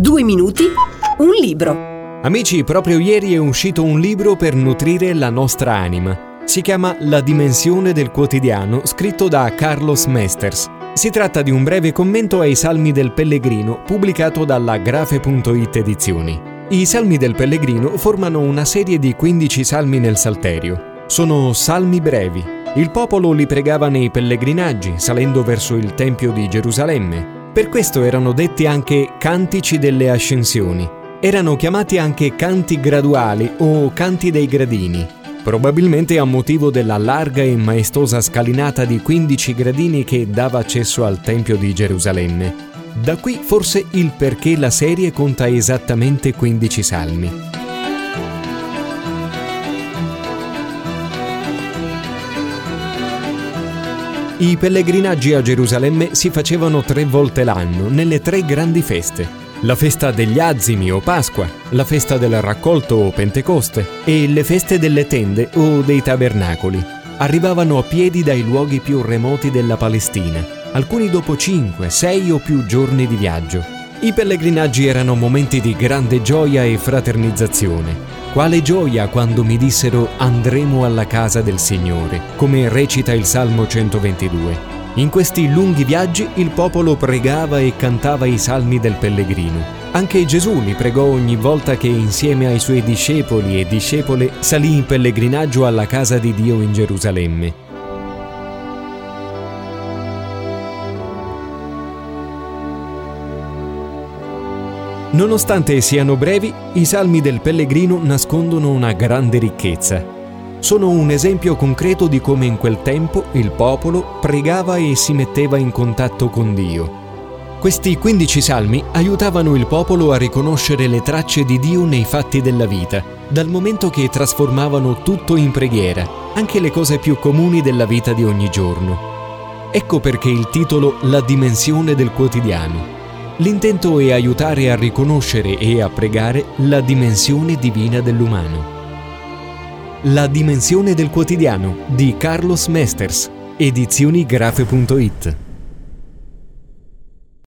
Due minuti, un libro. Amici, proprio ieri è uscito un libro per nutrire la nostra anima. Si chiama La dimensione del quotidiano, scritto da Carlos Mesters. Si tratta di un breve commento ai Salmi del Pellegrino, pubblicato dalla Grafe.it Edizioni. I Salmi del Pellegrino formano una serie di 15 salmi nel Salterio. Sono salmi brevi. Il popolo li pregava nei pellegrinaggi, salendo verso il Tempio di Gerusalemme, per questo erano detti anche cantici delle ascensioni. Erano chiamati anche canti graduali o canti dei gradini, probabilmente a motivo della larga e maestosa scalinata di 15 gradini che dava accesso al Tempio di Gerusalemme. Da qui forse il perché la serie conta esattamente 15 salmi. I pellegrinaggi a Gerusalemme si facevano tre volte l'anno, nelle tre grandi feste. La festa degli azimi o Pasqua, la festa del raccolto o Pentecoste e le feste delle tende o dei tabernacoli. Arrivavano a piedi dai luoghi più remoti della Palestina, alcuni dopo 5, 6 o più giorni di viaggio. I pellegrinaggi erano momenti di grande gioia e fraternizzazione, quale gioia quando mi dissero andremo alla casa del Signore, come recita il Salmo 122. In questi lunghi viaggi il popolo pregava e cantava i salmi del pellegrino. Anche Gesù li pregò ogni volta che insieme ai suoi discepoli e discepole salì in pellegrinaggio alla casa di Dio in Gerusalemme. Nonostante siano brevi, i salmi del pellegrino nascondono una grande ricchezza. Sono un esempio concreto di come in quel tempo il popolo pregava e si metteva in contatto con Dio. Questi 15 salmi aiutavano il popolo a riconoscere le tracce di Dio nei fatti della vita, dal momento che trasformavano tutto in preghiera, anche le cose più comuni della vita di ogni giorno. Ecco perché il titolo La dimensione del quotidiano. L'intento è aiutare a riconoscere e a pregare la dimensione divina dell'umano. La dimensione del quotidiano di Carlos Mesters, edizioni grafe.it